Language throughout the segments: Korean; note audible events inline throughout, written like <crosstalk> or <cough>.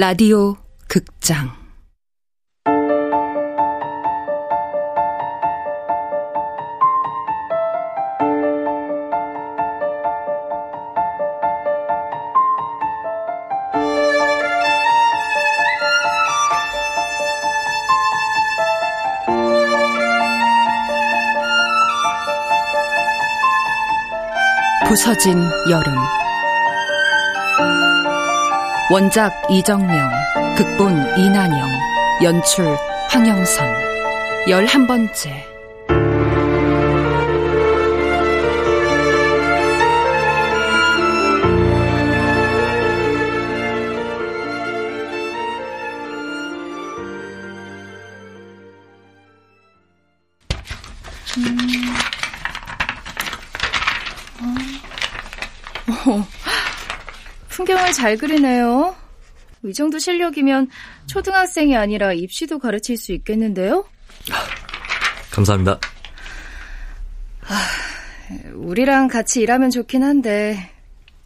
라디오 극장. 부서진 여름 원작 이정명 극본 이난영 연출 황영선. 열한 번째 풍경을 잘 그리네요. 이 정도 실력이면 초등학생이 아니라 입시도 가르칠 수 있겠는데요? 감사합니다. 아, 우리랑 같이 일하면 좋긴 한데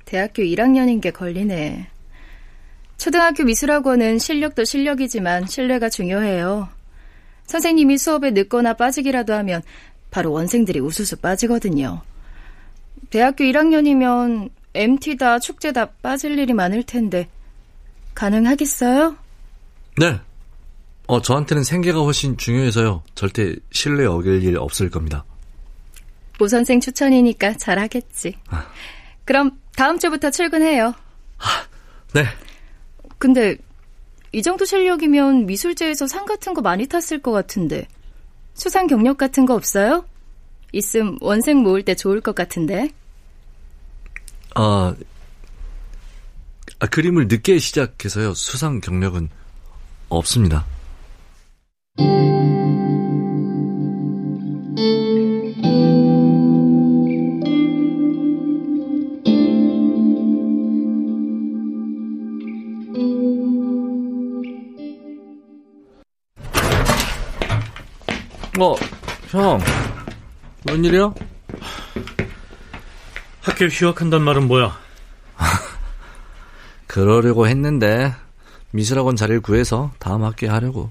대학교 1학년인 게 걸리네. 초등학교 미술학원은 실력도 실력이지만 신뢰가 중요해요. 선생님이 수업에 늦거나 빠지기라도 하면 바로 원생들이 우수수 빠지거든요. 대학교 1학년이면 MT다 축제다 빠질 일이 많을 텐데 가능하겠어요? 네. 어, 저한테는 생계가 훨씬 중요해서요. 절대 신뢰 어길 일 없을 겁니다. 모 선생 추천이니까 잘하겠지. 아. 그럼 다음 주부터 출근해요. 아, 네. 근데 이 정도 실력이면 미술제에서 상 같은 거 많이 탔을 것 같은데 수상 경력 같은 거 없어요? 있음 원생 모을 때 좋을 것 같은데. 아, 아, 그림을 늦게 시작해서요. 수상 경력은 없습니다. 어, 형. 웬일이야? 학교 휴학한단 말은 뭐야? <laughs> 그러려고 했는데 미술학원 자리를 구해서 다음 학기에 하려고.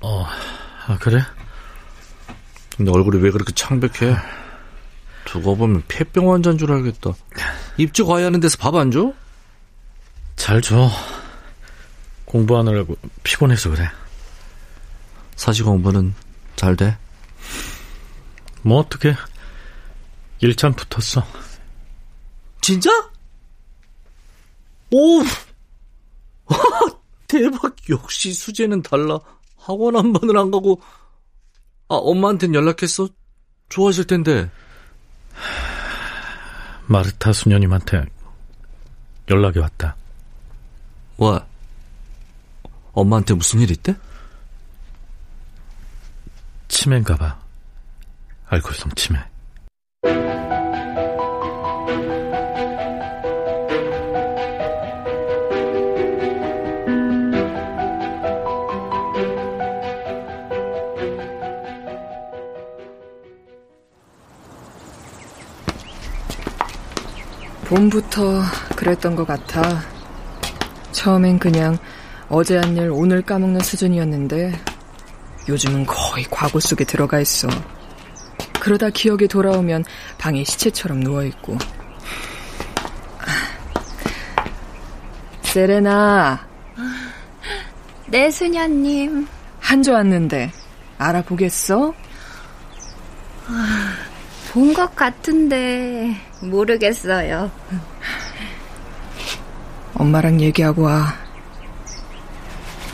어, 아, 그래? 근데 얼굴이 왜 그렇게 창백해? 두고 보면 폐병 환자인 줄 알겠다. 입주 과외하는 데서 밥 안 줘? 잘 줘. 공부하느라고 피곤해서 그래. 사시 공부는 잘 돼? 뭐 어떻게 일참 붙었어. 진짜? 오! <laughs> 대박! 역시 수제는 달라. 학원 한 번을 안 가고, 아, 엄마한텐 연락했어? 좋아하실 텐데. 마르타 수녀님한테 연락이 왔다. 와, 엄마한테 무슨 일 있대? 치매인가 봐. 알코올성 치매. 봄부터 그랬던 것 같아. 처음엔 그냥 어제 한 일 오늘 까먹는 수준이었는데 요즘은 거의 과거 속에 들어가 있어. 그러다 기억이 돌아오면 방에 시체처럼 누워있고. 세레나. 네, 수녀님. 한조 왔는데 알아보겠어? 본것 같은데 모르겠어요. 엄마랑 얘기하고 와.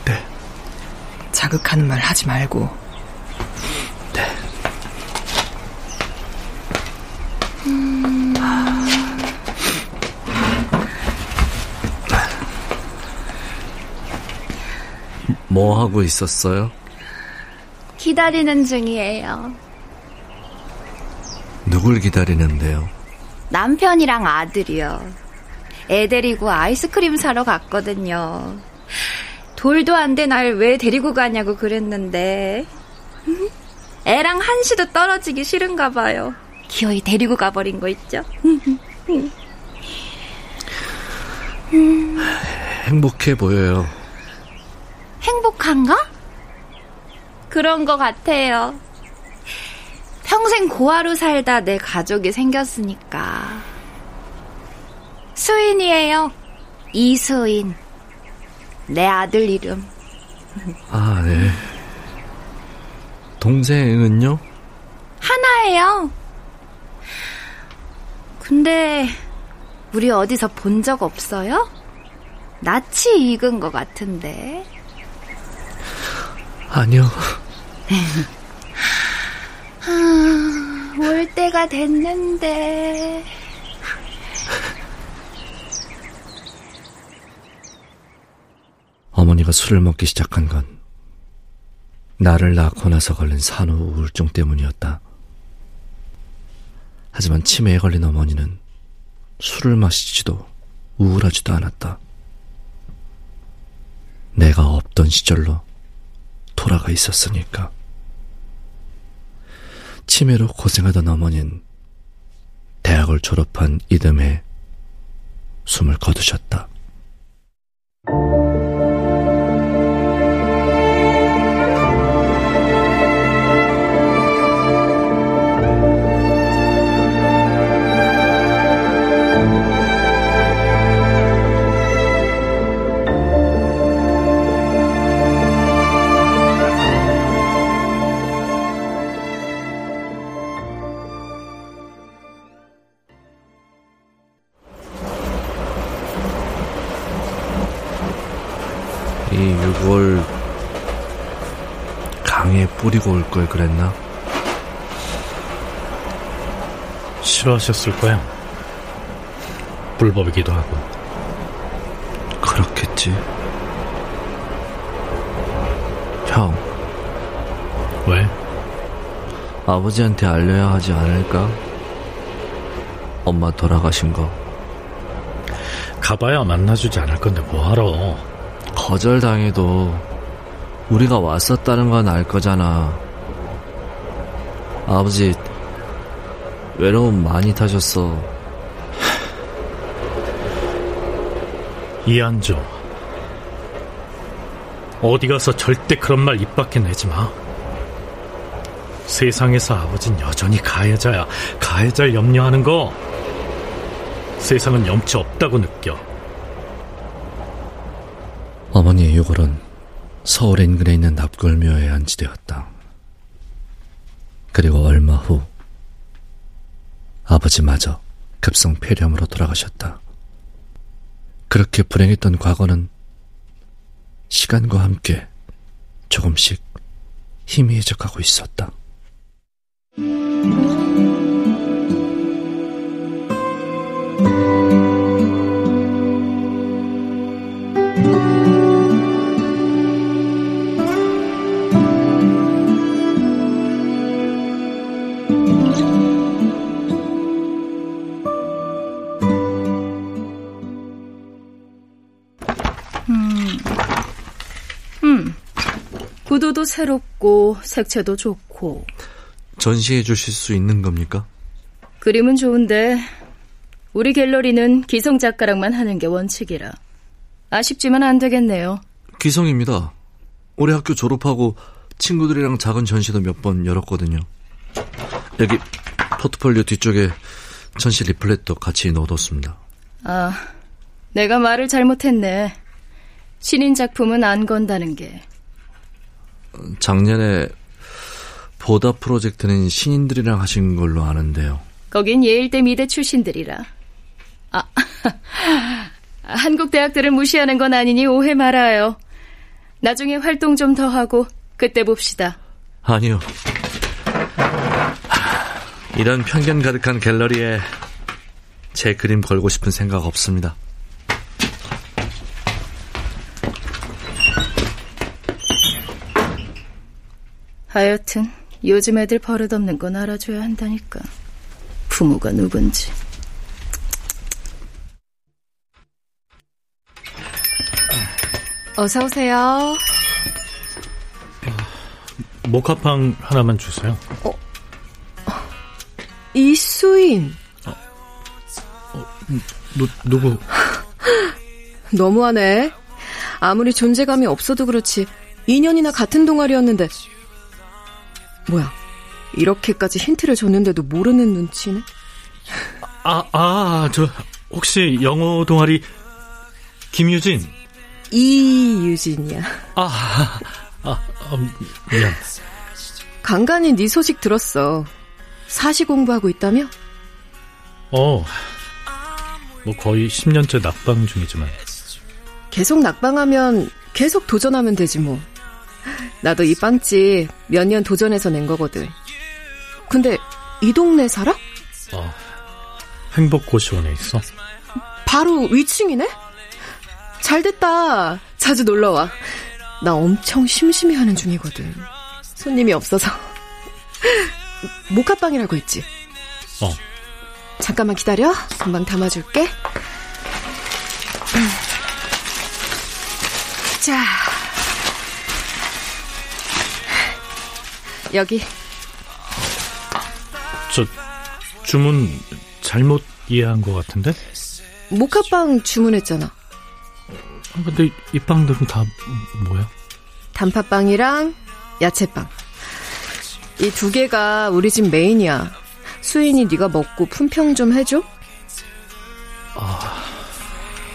네. 자극하는 말 하지 말고. 네. 뭐 하고 있었어요? 기다리는 중이에요. 누굴 기다리는데요? 남편이랑 아들이요. 애 데리고 아이스크림 사러 갔거든요. 돌도 안된날왜 데리고 가냐고 그랬는데 애랑 한시도 떨어지기 싫은가 봐요. 기어이 데리고 가버린 거 있죠? <laughs> 행복해 보여요. 행복한가? 그런 것 같아요. 평생 고아로 살다 내 가족이 생겼으니까. 수인이에요. 이수인. 내 아들 이름. 아, 네. 동생은요? 하나예요. 근데 우리 어디서 본 적 없어요? 낯이 익은 것 같은데. 아니요. <laughs> 아, 올 때가 됐는데. 어머니가 술을 먹기 시작한 건 나를 낳고 나서 걸린 산후 우울증 때문이었다. 하지만 치매에 걸린 어머니는 술을 마시지도 우울하지도 않았다. 내가 없던 시절로 돌아가 있었으니까. 치매로 고생하던 어머니는 대학을 졸업한 이듬해 숨을 거두셨다. 이 6월 강에 뿌리고 올 걸 그랬나? 싫어하셨을 거야. 불법이기도 하고. 그렇겠지. 형, 왜? 아버지한테 알려야 하지 않을까? 엄마 돌아가신 거. 가봐야 만나주지 않을 건데 뭐하러. 거절당해도 우리가 왔었다는 건 알 거잖아. 아버지, 외로움 많이 타셨어. 이안조. 어디 가서 절대 그런 말 입 밖에 내지 마. 세상에서 아버진 여전히 가해자야. 가해자를 염려하는 거 세상은 염치 없다고 느껴. 어머니의 유골은 서울 인근에 있는 납골묘에 안치되었다. 그리고 얼마 후 아버지마저 급성 폐렴으로 돌아가셨다. 그렇게 불행했던 과거는 시간과 함께 조금씩 희미해져 가고 있었다. 구도도 새롭고 색채도 좋고 전시해 주실 수 있는 겁니까? 그림은 좋은데 우리 갤러리는 기성 작가랑만 하는 게 원칙이라 아쉽지만 안 되겠네요. 기성입니다. 올해 학교 졸업하고 친구들이랑 작은 전시도 몇 번 열었거든요. 여기 포트폴리오 뒤쪽에 전시 리플렛도 같이 넣어뒀습니다. 아, 내가 말을 잘못했네. 신인 작품은 안 건다는 게. 작년에 보다 프로젝트는 신인들이랑 하신 걸로 아는데요. 거긴 예일대 미대 출신들이라. 아, <laughs> 한국 대학들을 무시하는 건 아니니 오해 말아요. 나중에 활동 좀 더 하고 그때 봅시다. 아니요. 이런 편견 가득한 갤러리에 제 그림 걸고 싶은 생각 없습니다. 하여튼 요즘 애들 버릇없는 건 알아줘야 한다니까. 부모가 누군지. 어서 오세요. 모카팡 하나만 주세요. 이수인. 누, 누구? <laughs> 너무하네. 아무리 존재감이 없어도 그렇지 2년이나 같은 동아리였는데 뭐야 이렇게까지 힌트를 줬는데도 모르는 눈치네 아, 아, 저 혹시 영어 동아리 김유진? 이유진이야 아, 아, 아 미안. 간간히 네 소식 들었어 사시 공부하고 있다며? 어, 뭐 거의 10년째 낙방 중이지만. 계속 낙방하면 계속 도전하면 되지 뭐. 나도 이 빵집 몇 년 도전해서 낸 거거든. 근데 이 동네 살아? 어, 행복고시원에 있어. 바로 위층이네? 잘 됐다. 자주 놀러 와. 나 엄청 심심해 하는 중이거든. 손님이 없어서. <laughs> 모카빵이라고 했지? 어. 잠깐만 기다려. 금방 담아줄게. 자. 여기. 저 주문 잘못 이해한 것 같은데? 모카빵 주문했잖아. 아, 근데 이 빵들은 다 뭐야? 단팥빵이랑 야채빵. 이 두 개가 우리 집 메인이야. 수인이 네가 먹고 품평 좀 해줘. 아,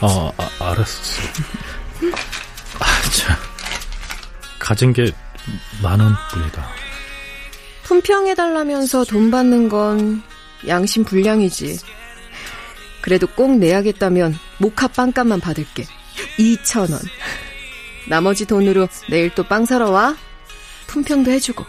아, 아 알았어. 아, 참. 가진 게 많은 뿐이다. 품평해달라면서 돈 받는 건 양심 불량이지. 그래도 꼭 내야겠다면 모카 빵값만 받을게. 2,000원. 나머지 돈으로 내일 또 빵 사러 와. 품평도 해주고.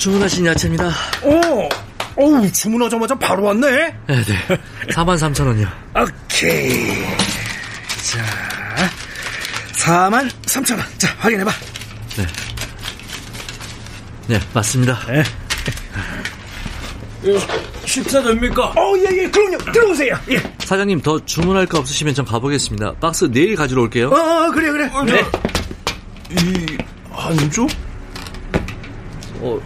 주문하신 야채입니다. 오, 어우, 주문하자마자 바로 왔네? 네, 네. 4만 3천 원이요. 오케이. 자, 4만 3천 원. 자, 확인해봐. 네. 네, 맞습니다. 네. 식사 됩니까? 어, 예, 예, 그럼요. 들어오세요. 예. 사장님, 더 주문할 거 없으시면 전 가보겠습니다. 박스 내일 가지러 올게요. 어, 그래, 그래. 네. 이, 안주? 어,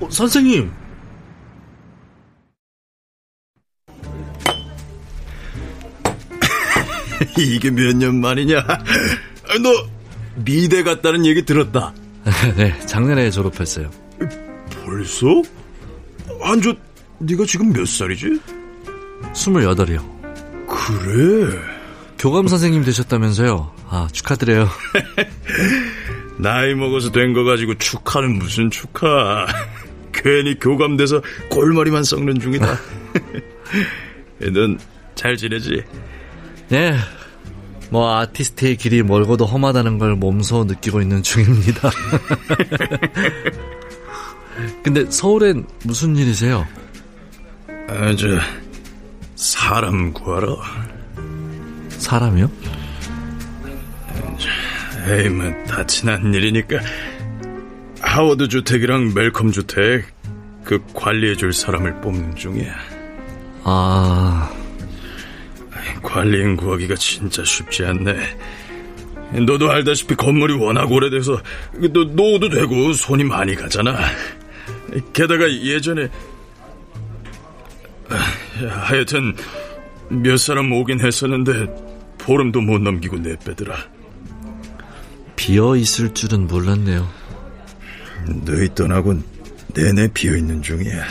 어, 선생님. <laughs> 이게 몇 년 만이냐? 너 미대 갔다는 얘기 들었다. <laughs> 네, 작년에 졸업했어요. 벌써? 안주, 네가 지금 몇 살이지? 스물여덟이요. 그래. 교감 선생님 되셨다면서요? 아, 축하드려요. <laughs> 나이 먹어서 된 거 가지고 축하는 무슨 축하. 괜히 교감돼서 골머리만 썩는 중이다. <laughs> 넌 잘 지내지? 네. 뭐 아티스트의 길이 멀고도 험하다는 걸 몸소 느끼고 있는 중입니다. <laughs> 근데 서울엔 무슨 일이세요? 아, 저 사람 구하러. 사람이요? 에이, 뭐, 다 지난 일이니까. 하워드 주택이랑 멜컴 주택, 그 관리해줄 사람을 뽑는 중이야. 아, 관리인 구하기가 진짜 쉽지 않네. 너도 알다시피 건물이 워낙 오래돼서 너 노후도 되고 손이 많이 가잖아. 게다가 예전에 아, 하여튼 몇 사람 오긴 했었는데 보름도 못 넘기고 내빼더라. 비어 있을 줄은 몰랐네요. 너희 떠나고 내내 비어 있는 중이야.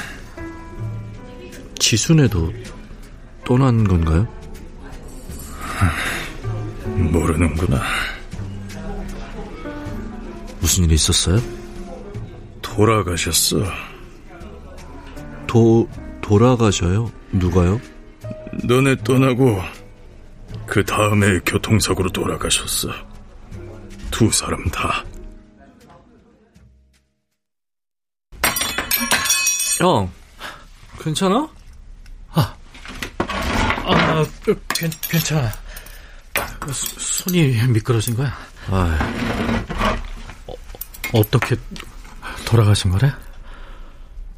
지순에도 떠난 건가요? 모르는구나. 무슨 일이 있었어요? 돌아가셨어. 도, 돌아가셔요? 누가요? 너네 떠나고 그 다음에 교통사고로 돌아가셨어. 두 사람 다. 형, 괜찮아? 아, 괜, 괜찮아. 수, 손이 미끄러진 거야. 아, 어, 어떻게 돌아가신 거래?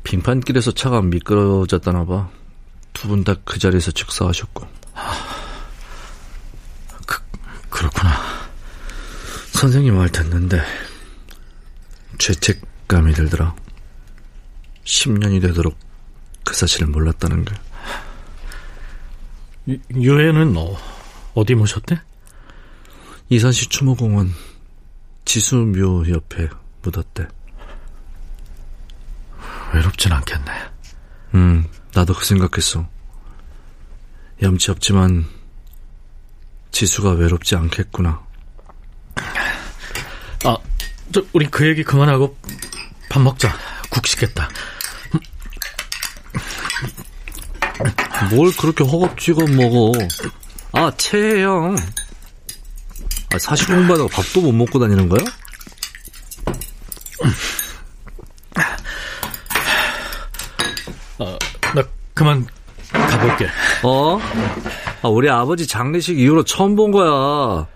빙판길에서 차가 미끄러졌다나 봐. 두 분 다 그 자리에서 즉사하셨고. 그, 그렇구나. 선생님 말 듣는데 죄책감이 들더라. 10년이 되도록 그 사실을 몰랐다는 게. 유해는 어, 어디 모셨대? 이산시 추모공원 지수묘 옆에 묻었대. 외롭진 않겠네. 음, 나도 그 생각했어. 염치 없지만 지수가 외롭지 않겠구나. 아, 저 우리 그 얘기 그만하고 밥 먹자. 국 시겠다. 뭘 그렇게 허겁지겁 먹어? 아, 채형. 아, 사실 공부하다가 밥도 못 먹고 다니는 거야? 어, 나 그만 가볼게. 어? 아, 우리 아버지 장례식 이후로 처음 본 거야.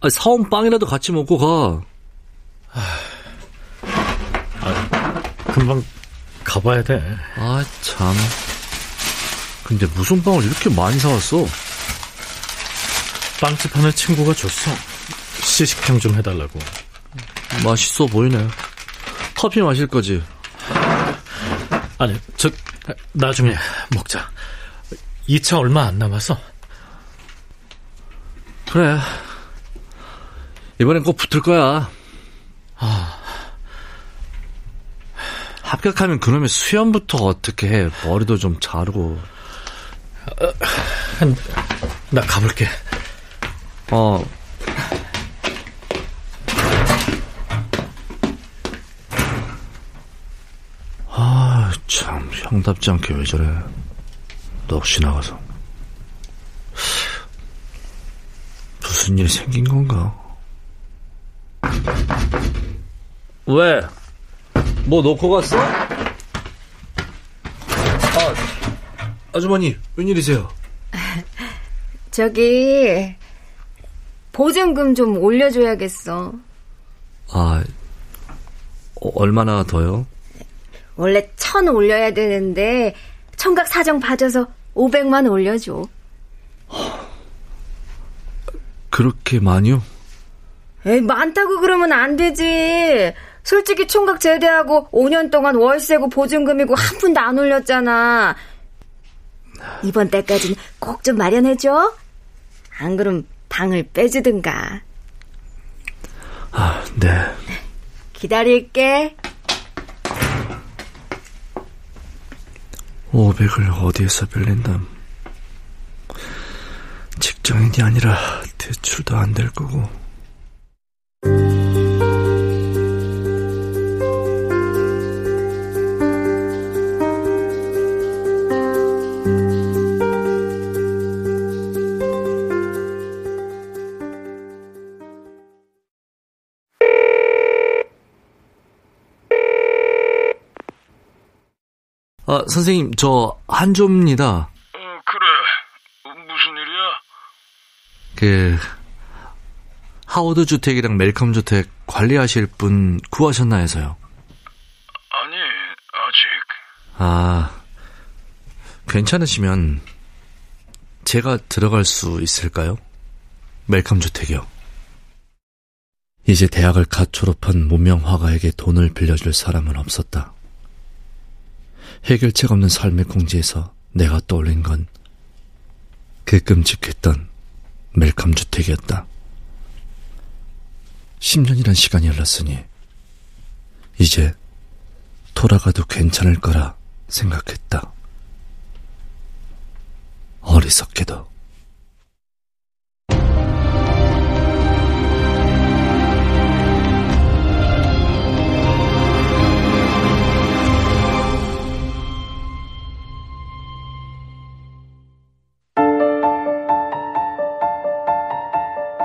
아, 사온 빵이라도 같이 먹고 가. 아, 금방 가봐야 돼. 아, 참. 근데 무슨 빵을 이렇게 많이 사왔어? 빵집 하는 친구가 줬어. 시식평 좀 해달라고. 맛있어 보이네. 커피 마실 거지? 아니, 저, 나중에 먹자. 2차 얼마 안 남았어. 그래. 이번엔 꼭 붙을 거야. 아. 합격하면 그놈의 수염부터 어떻게 해. 머리도 좀 자르고. 나 가볼게. 어. 아, 참, 형답지 않게 왜 저래. 넋이 나가서. 무슨 일이 생긴 건가? 왜? 뭐 놓고 갔어? 아, 아주머니, 웬일이세요? <laughs> 저기 보증금 좀 올려줘야겠어. 아, 어, 얼마나 더요? 원래 천 올려야 되는데 청각 사정 봐줘서 500만 올려줘. 그렇게 많이요? 에이, 많다고 그러면 안 되지. 솔직히 총각 제대하고 5년 동안 월세고 보증금이고 한 푼도 안 올렸잖아. 이번 달까지는 꼭 좀 마련해줘. 안 그럼 방을 빼주든가. 아, 네. 기다릴게. 500을 어디에서 빌린담? 직장인이 아니라 대출도 안 될 거고. 선생님, 저 한조입니다. 어, 그래. 무슨 일이야? 그 하워드 주택이랑 멜컴 주택 관리하실 분 구하셨나 해서요. 아니, 아직. 아, 괜찮으시면 제가 들어갈 수 있을까요? 멜컴 주택이요. 이제 대학을 갓 졸업한 무명 화가에게 돈을 빌려줄 사람은 없었다. 해결책 없는 삶의 공지에서 내가 떠올린 건 그 끔찍했던 멜컴 주택이었다. 10년이란 시간이 흘렀으니 이제 돌아가도 괜찮을 거라 생각했다. 어리석게도.